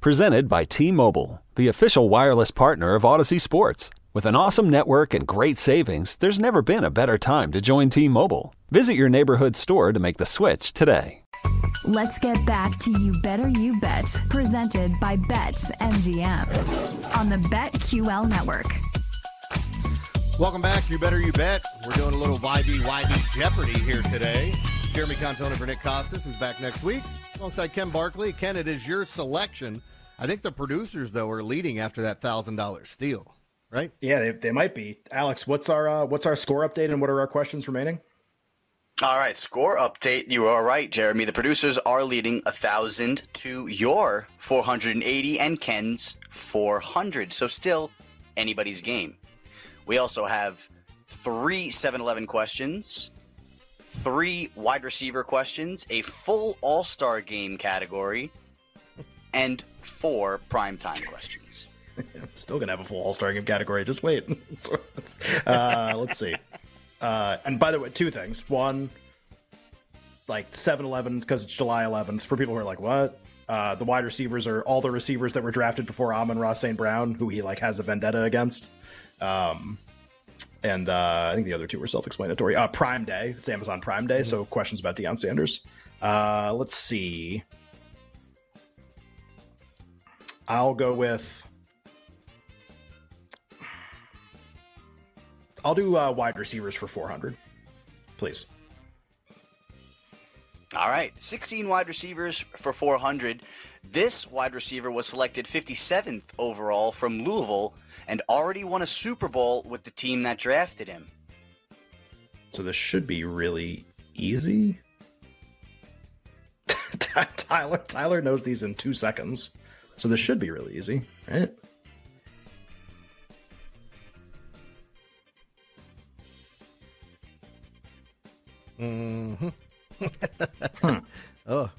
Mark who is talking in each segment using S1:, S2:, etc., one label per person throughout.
S1: Presented by T Mobile, the official wireless partner of Odyssey Sports. With an awesome network and great savings, there's never been a better time to join T Mobile. Visit your neighborhood store to make the switch today.
S2: Let's get back to You Better You Bet, presented by Bet MGM on the BetQL network.
S3: Welcome back. You Better You Bet. We're doing a little YB YB Jeopardy here today. Jeremy Cantone for Nick Kostos, who's back next week, alongside Ken Barkley. Ken, it is your selection. I think the producers though are leading after that thousand dollar steal, right?
S4: Yeah, they, they might be. Alex, what's our uh, what's our score update and what are our questions remaining?
S5: All right, score update. You are right, Jeremy. The producers are leading a thousand to your 480 and Ken's 400. So still anybody's game. We also have three 7-Eleven questions, three wide receiver questions, a full All Star game category, and four primetime questions.
S4: I'm Still gonna have a full All Star game category. Just wait. uh, let's see. Uh, and by the way, two things. One, like 7-Eleven because it's July 11th. For people who are like, what? Uh, the wide receivers are all the receivers that were drafted before Amon-Ra St. Brown, who he like has a vendetta against. Um, and uh, I think the other two were self-explanatory. Uh, Prime Day, it's Amazon Prime Day, mm-hmm. so questions about Deion Sanders. Uh, let's see. I'll go with. I'll do uh, wide receivers for 400, please.
S5: All right, 16 wide receivers for 400. This wide receiver was selected 57th overall from Louisville and already won a Super Bowl with the team that drafted him.
S4: So this should be really easy. Tyler Tyler knows these in 2 seconds. So this should be really easy, right?
S3: Mhm. Hmm.
S4: Oh.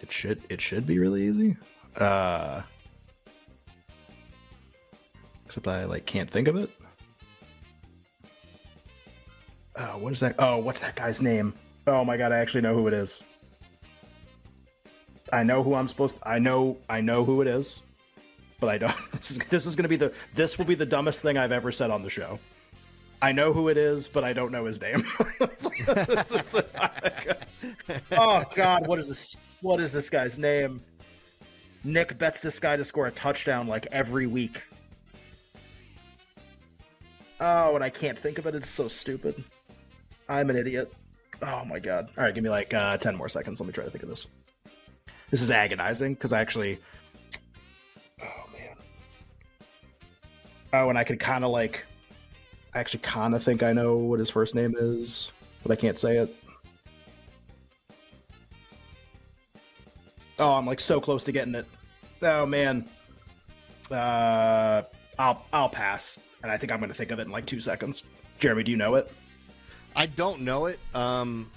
S4: It should it should be really easy. Uh except I like can't think of it. Oh, what is that? Oh, what's that guy's name? Oh my god, I actually know who it is. I know who I'm supposed to, I know I know who it is, but I don't this is, this is going to be the this will be the dumbest thing I've ever said on the show. I know who it is, but I don't know his name. oh God, what is this? What is this guy's name? Nick bets this guy to score a touchdown like every week. Oh, and I can't think of it. It's so stupid. I'm an idiot. Oh my God. All right, give me like uh, 10 more seconds. Let me try to think of this. This is agonizing because I actually. Oh man. Oh, and I could kind of like I actually kind of think I know what his first name is, but I can't say it. Oh, I'm like so close to getting it. Oh man. Uh, I'll I'll pass, and I think I'm going to think of it in like two seconds. Jeremy, do you know it?
S3: I don't know it. Um,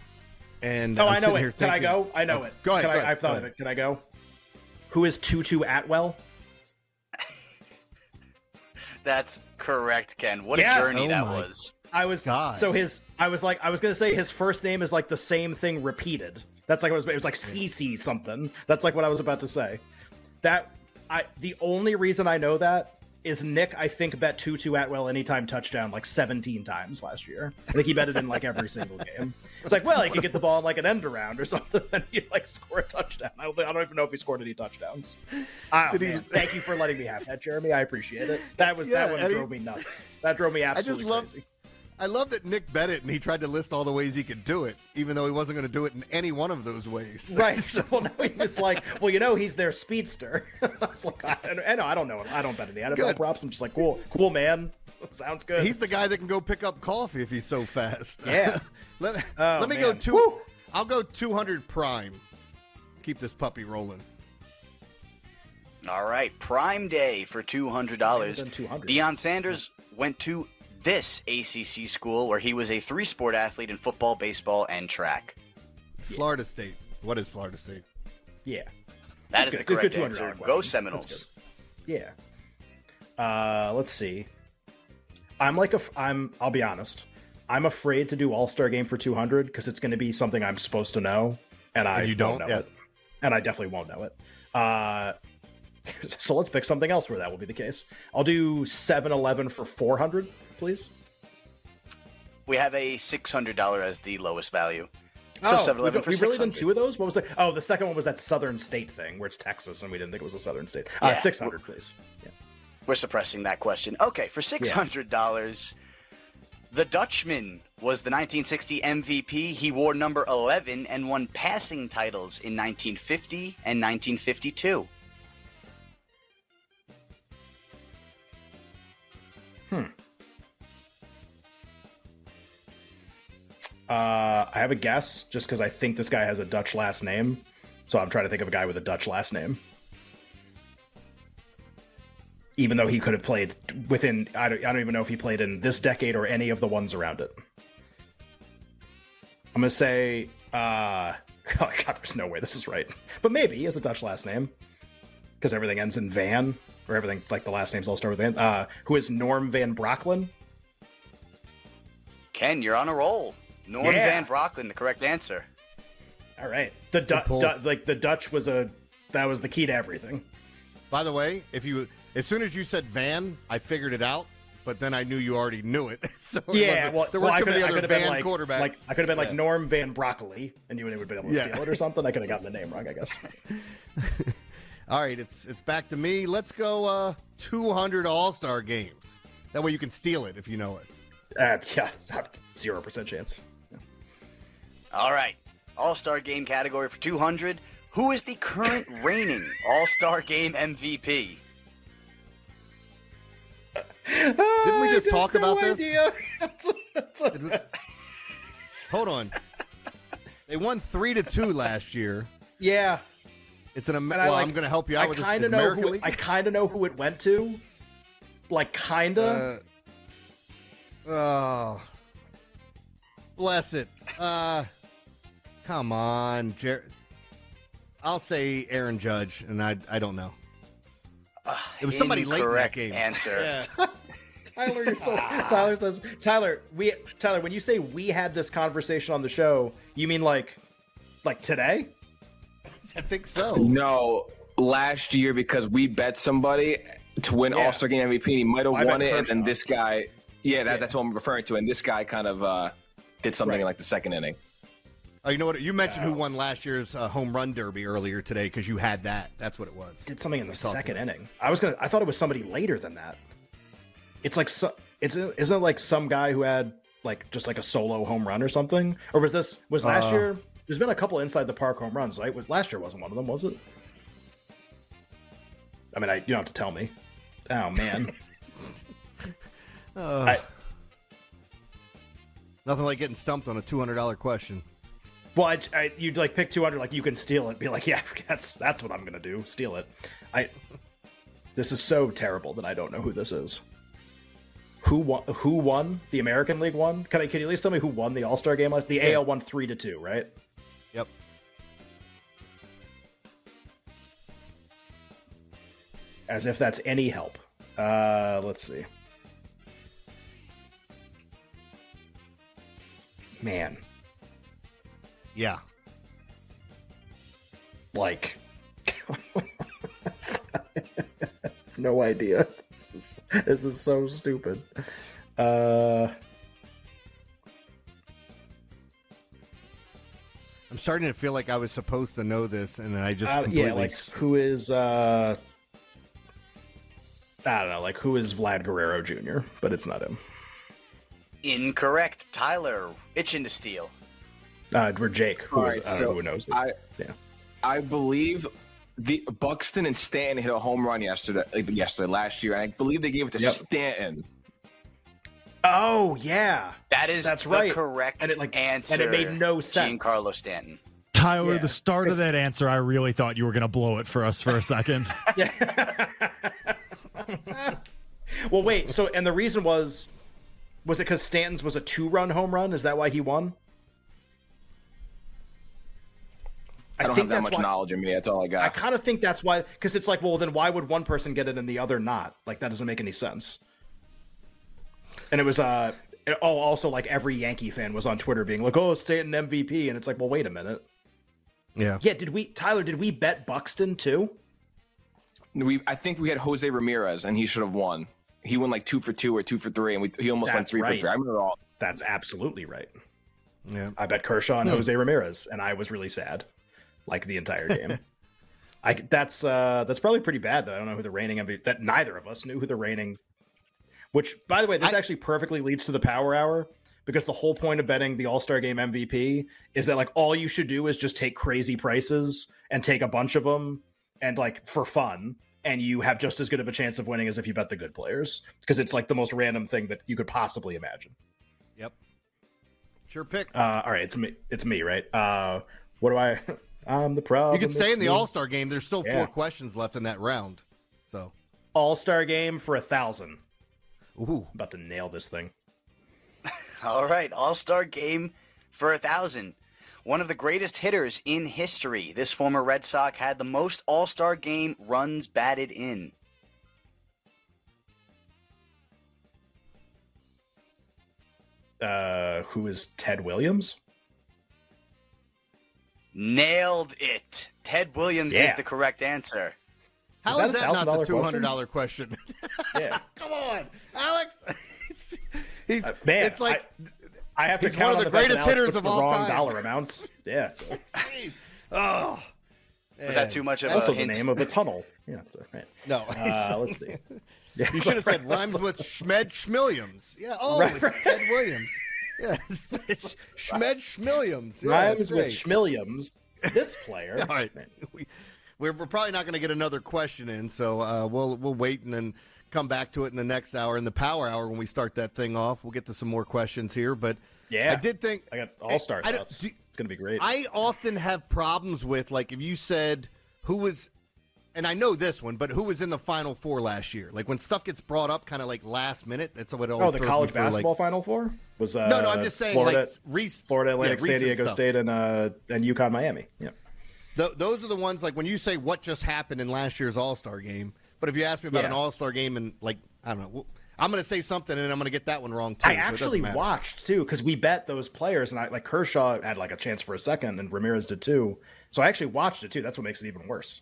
S3: and
S4: oh, I'm i know it. Can thinking... I go? I know oh, it.
S3: Go ahead.
S4: Can
S3: go
S4: I,
S3: ahead,
S4: I've thought of it. Can I go? Who is Tutu Atwell?
S5: That's correct, Ken. What yes. a journey oh that was.
S4: I was God. so his. I was like, I was gonna say his first name is like the same thing repeated. That's like it was. It was like CC something. That's like what I was about to say. That I. The only reason I know that is Nick, I think, bet Tutu Atwell anytime touchdown like 17 times last year. I think he bet it in like every single game. It's like, well, he could get the ball in like an end around or something, and he like score a touchdown. I don't, I don't even know if he scored any touchdowns. Oh,
S3: he-
S4: man. Thank you for letting me have that, Jeremy. I appreciate it. That was
S3: Yeah,
S4: that one
S3: and he-
S4: drove me nuts. That drove me absolutely
S3: just love-
S4: crazy.
S3: I love that Nick bet it and he tried to list all the ways he could do it, even though he wasn't going to do it in any one of those ways.
S4: Right. So well, now he was like, well, you know, he's their speedster. I was like, I, I know, I don't know. I don't bet any NFL
S3: Good.
S4: props. I'm just like, cool, cool, man. Sounds good.
S3: He's the guy that can go pick up coffee if he's so fast.
S4: Yeah.
S3: let,
S4: Oh,
S3: let me go two.
S4: Woo.
S3: I'll go 200 prime. Keep this puppy rolling.
S5: All right, Prime Day for two hundred dollars.
S4: 200.
S5: Deion Sanders went to this ACC school where he was a three-sport athlete in football, baseball, and track.
S3: Florida State. What is Florida State?
S4: yeah.
S5: That is
S4: Good-
S5: the
S4: good-
S5: correct
S4: good
S5: answer.
S4: question.
S5: Go
S4: That's
S5: Seminoles.
S4: Yeah. Uh, let's see. I'm like a. f- I'm. I'll be honest. I'm afraid to do All Star Game for 200 because it's going to be something I'm supposed to know, and I
S3: And you don't?
S4: know
S3: Yeah.
S4: it, and I definitely won't know it. Uh, so let's pick something else where that will be the case. I'll do 7-Eleven for 400, please.
S5: We have a six hundred dollar as the lowest value. So
S4: oh,
S5: Seven
S4: we,
S5: Eleven
S4: got-
S5: for
S4: we really done two of those. What was the? Oh, the second one was that Southern State thing where it's Texas, and we didn't think it was a Southern State. Uh,
S5: Yeah.
S4: 600, please. Yeah.
S5: We're suppressing that question. Okay, for six hundred dollars, the Dutchman was the 1960 MVP. He wore number 11 and won passing titles in 1950 and 1952.
S4: Uh, I have a guess just because I think this guy has a Dutch last name. So I'm trying to think of a guy with a Dutch last name. Even though he could have played within, I don't, I don't even know if he played in this decade or any of the ones around it. I'm going to say, uh, oh God, there's no way this is right. But maybe he has a Dutch last name because everything ends in Van or everything, like the last names all start with Van. Uh, who is Norm Van Brocklin?
S5: Ken, you're on a roll. Norm
S4: Yeah.
S5: Van Brocklin, the correct answer.
S4: All right. The du- du- like the Dutch was a that was the key to everything.
S3: By the way, if you as soon as you said Van, I figured it out, but then I knew you already knew it. so it
S4: Yeah,
S3: wasn't-
S4: well,
S3: there weren't
S4: I
S3: too
S4: could
S3: many
S4: have
S3: other
S4: been
S3: Van
S4: like,
S3: quarterbacks.
S4: like I could have been like Norm Van Broccoli, and you would have been able to
S3: Yeah.
S4: steal it or something. I could have gotten the name wrong, I guess.
S3: All right, it's it's back to me. Let's go uh 200 All-Star games. That way you can steal it if you know it.
S4: Uh, yeah, zero percent chance.
S5: All right. All Star Game category for 200. Who is the current reigning All Star Game MVP?
S3: Didn't we just talk about this?
S4: this?
S3: Hold on. They won 3 to 2 last year.
S4: yeah,
S3: It's an Am-
S4: and I
S3: well,
S4: like,
S3: I'm going to help you out
S4: I
S3: with
S4: kind
S3: It's
S4: of know
S3: American
S4: who
S3: League.
S4: I kind of know who it went to. Like kinda.
S3: Uh, oh, bless it. Uh, come on, Jer- I'll say Aaron Judge, and I I don't know. It was somebody late in that game.
S5: answer.
S3: Yeah.
S4: Tyler, you're so. Tyler says, Tyler, we Tyler, when you say we had this conversation on the show, you mean like, like today?
S3: I think so.
S6: No, last year because we bet somebody to win
S4: Yeah.
S6: All Star Game MVP. And he might have
S4: I bet
S6: won it, and then this guy, yeah, that,
S4: Yeah.
S6: that's what I'm referring to. And this guy kind of uh, did something
S4: Right.
S6: in like the second inning.
S3: Oh, you know what? You mentioned who won last year's uh, home run derby earlier today because you had that. That's what it was.
S4: Did something in the second inning. I was gonna. I thought it was somebody later than that. It's like so, it's isn't it like some guy who had like just like a solo home run or something, or was this was last
S3: Uh.
S4: year? There's been a couple inside the park home runs. Right? Was last year wasn't one of them, was it? I mean, I you don't have to tell me. Oh man,
S3: Uh,
S4: I,
S3: nothing like getting stumped on a two hundred dollar question.
S4: Well, I, I, you'd like pick 200, like you can steal it. Be like, yeah, that's that's what I'm gonna do. Steal it. I. This is so terrible that I don't know who this is. Who won? Who won the American League one? Can I? Can you at least tell me who won the All Star game? The
S3: Yeah.
S4: AL won three to two, right?
S3: Yep.
S4: As if that's any help. Uh, let's see. Man,
S3: Yeah.
S4: like, no idea. This is- this is so stupid. Uh,
S3: I'm starting to feel like I was supposed to know this, and then I just
S4: uh,
S3: completely.
S4: yeah, like who is uh, I don't know, like who is Vlad Guerrero Jr. But it's not him.
S5: Incorrect. Tyler, itching to steal.
S4: Uh, or Jake, who
S6: All right,
S4: I
S6: so
S4: know who knows. It.
S6: I
S4: yeah.
S6: I believe the Buxton and Stanton hit a home run yesterday, yesterday last year, and I believe they gave it to
S4: Yep.
S6: Stanton.
S4: Oh yeah,
S5: That is
S4: That's
S5: the
S4: right.
S5: correct
S4: And it, like-
S5: answer.
S4: and it made no sense.
S5: Giancarlo Stanton.
S7: Tyler,
S4: Yeah.
S7: the start of that answer, I really thought you were going to blow it for us for a second.
S4: Yeah. well, wait. So, and the reason was, was it because Stanton's was a two-run home run? Is that why he won?
S6: I don't have that much
S4: why,
S6: knowledge in me. That's all I got.
S4: I kind of think that's why, because it's like, well, then why would one person get it and the other not? Like that doesn't make any sense. And it was, uh, it- oh, also like every Yankee fan was on Twitter being like, "Oh, Stanton MVP," and it's like, well, wait a minute.
S3: yeah.
S4: Yeah, did we, Tyler? Did we bet Buxton too?
S6: we I think we had Jose Ramirez, and he should have won. He won like two for two or two for three, and we, he almost went three
S4: right.
S6: for three. I remember all.
S4: That's absolutely right.
S3: Yeah.
S4: I bet Kershaw and Jose Ramirez, and I was really sad, like the entire game. I that's uh that's probably pretty bad though. I don't know who the reigning MVP. That neither of us knew who the reigning. Which, by the way, this
S3: I-
S4: actually perfectly leads to the Power Hour because the whole point of betting the All Star Game MVP is that like all you should do is just take crazy prices and take a bunch of them and like for fun. And you have just as good of a chance of winning as if you bet the good players because it's like the most random thing that you could possibly imagine.
S3: Yep. Sure pick.
S4: Uh, all right, it's me. It's me, right? Uh, what do I? I'm the problem.
S3: you can stay in the All Star game. There's still four questions left in that round. So,
S4: All Star game for a thousand.
S3: ooh,
S4: About to nail this thing.
S5: All right, All Star game for a thousand. One of the greatest hitters in history. This former Red Sox had the most All Star game runs batted in.
S4: Uh, who is Ted Williams?
S5: Nailed it. Ted Williams is the correct answer.
S3: how
S4: that
S3: is that not the two hundred dollar question?
S4: Yeah,
S3: Come on, Alex. He's
S4: Uh, man.
S3: It's like
S4: I have to
S3: He's
S4: count
S3: one of
S4: on
S3: the
S4: fact
S3: greatest hitters of
S4: the
S3: all
S4: wrong
S3: time.
S4: dollar amounts. Yeah. So.
S3: oh.
S5: Was that too much of
S4: also
S5: a
S4: the name of a tunnel. Yeah. So, right.
S3: No,
S4: Uh, let's see. Yeah,
S3: you should have said
S4: right,
S3: rhymes with Schmed Schmilliams. Yeah. Oh,
S4: Right,
S3: it's
S4: right.
S3: Ted Williams. Yeah, Schmed Schmilliams. Yeah,
S4: Rhymes with
S3: great.
S4: Schmilliams. This player.
S3: All right, we, we're, we're probably not going to get another question in, so uh, we'll we'll wait and then come back to it in the next hour, in the power hour when we start that thing off. We'll get to some more questions here, but
S4: Yeah.
S3: I did think
S4: I got all star
S3: I don't- do-
S4: It's gonna be great.
S3: I often have problems with like if you said who was, and I know this one, but who was in the Final Four last year? Like when stuff gets brought up, kind of like last minute. That's what it always
S4: oh, the college
S3: for, like-
S4: basketball Final Four was. Uh,
S3: no, no, I'm just saying
S4: Florida,
S3: like Reese,
S4: Florida
S3: yeah,
S4: Atlantic, San Diego
S3: stuff.
S4: State, and uh, and UConn, Miami. Yeah.
S3: Th- those are the ones like when you say what just happened in last year's All Star game. But if you ask me about
S4: Yeah.
S3: an All Star game and like I don't know, well, I'm going to say something and I'm going to get that one wrong too.
S4: I
S3: so
S4: actually watched too because we bet those players, and I like Kershaw had like a chance for a second, and Ramirez did too. So I actually watched it too. That's what makes it even worse.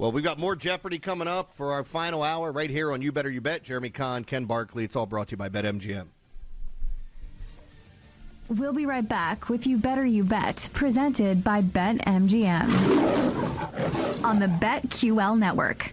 S3: Well, we've got more Jeopardy coming up for our final hour right here on You Better You Bet. Jeremy Kahn, Ken Barkley. It's all brought to you by BetMGM.
S2: We'll be right back with You Better You Bet, presented by BetMGM on the BetQL network.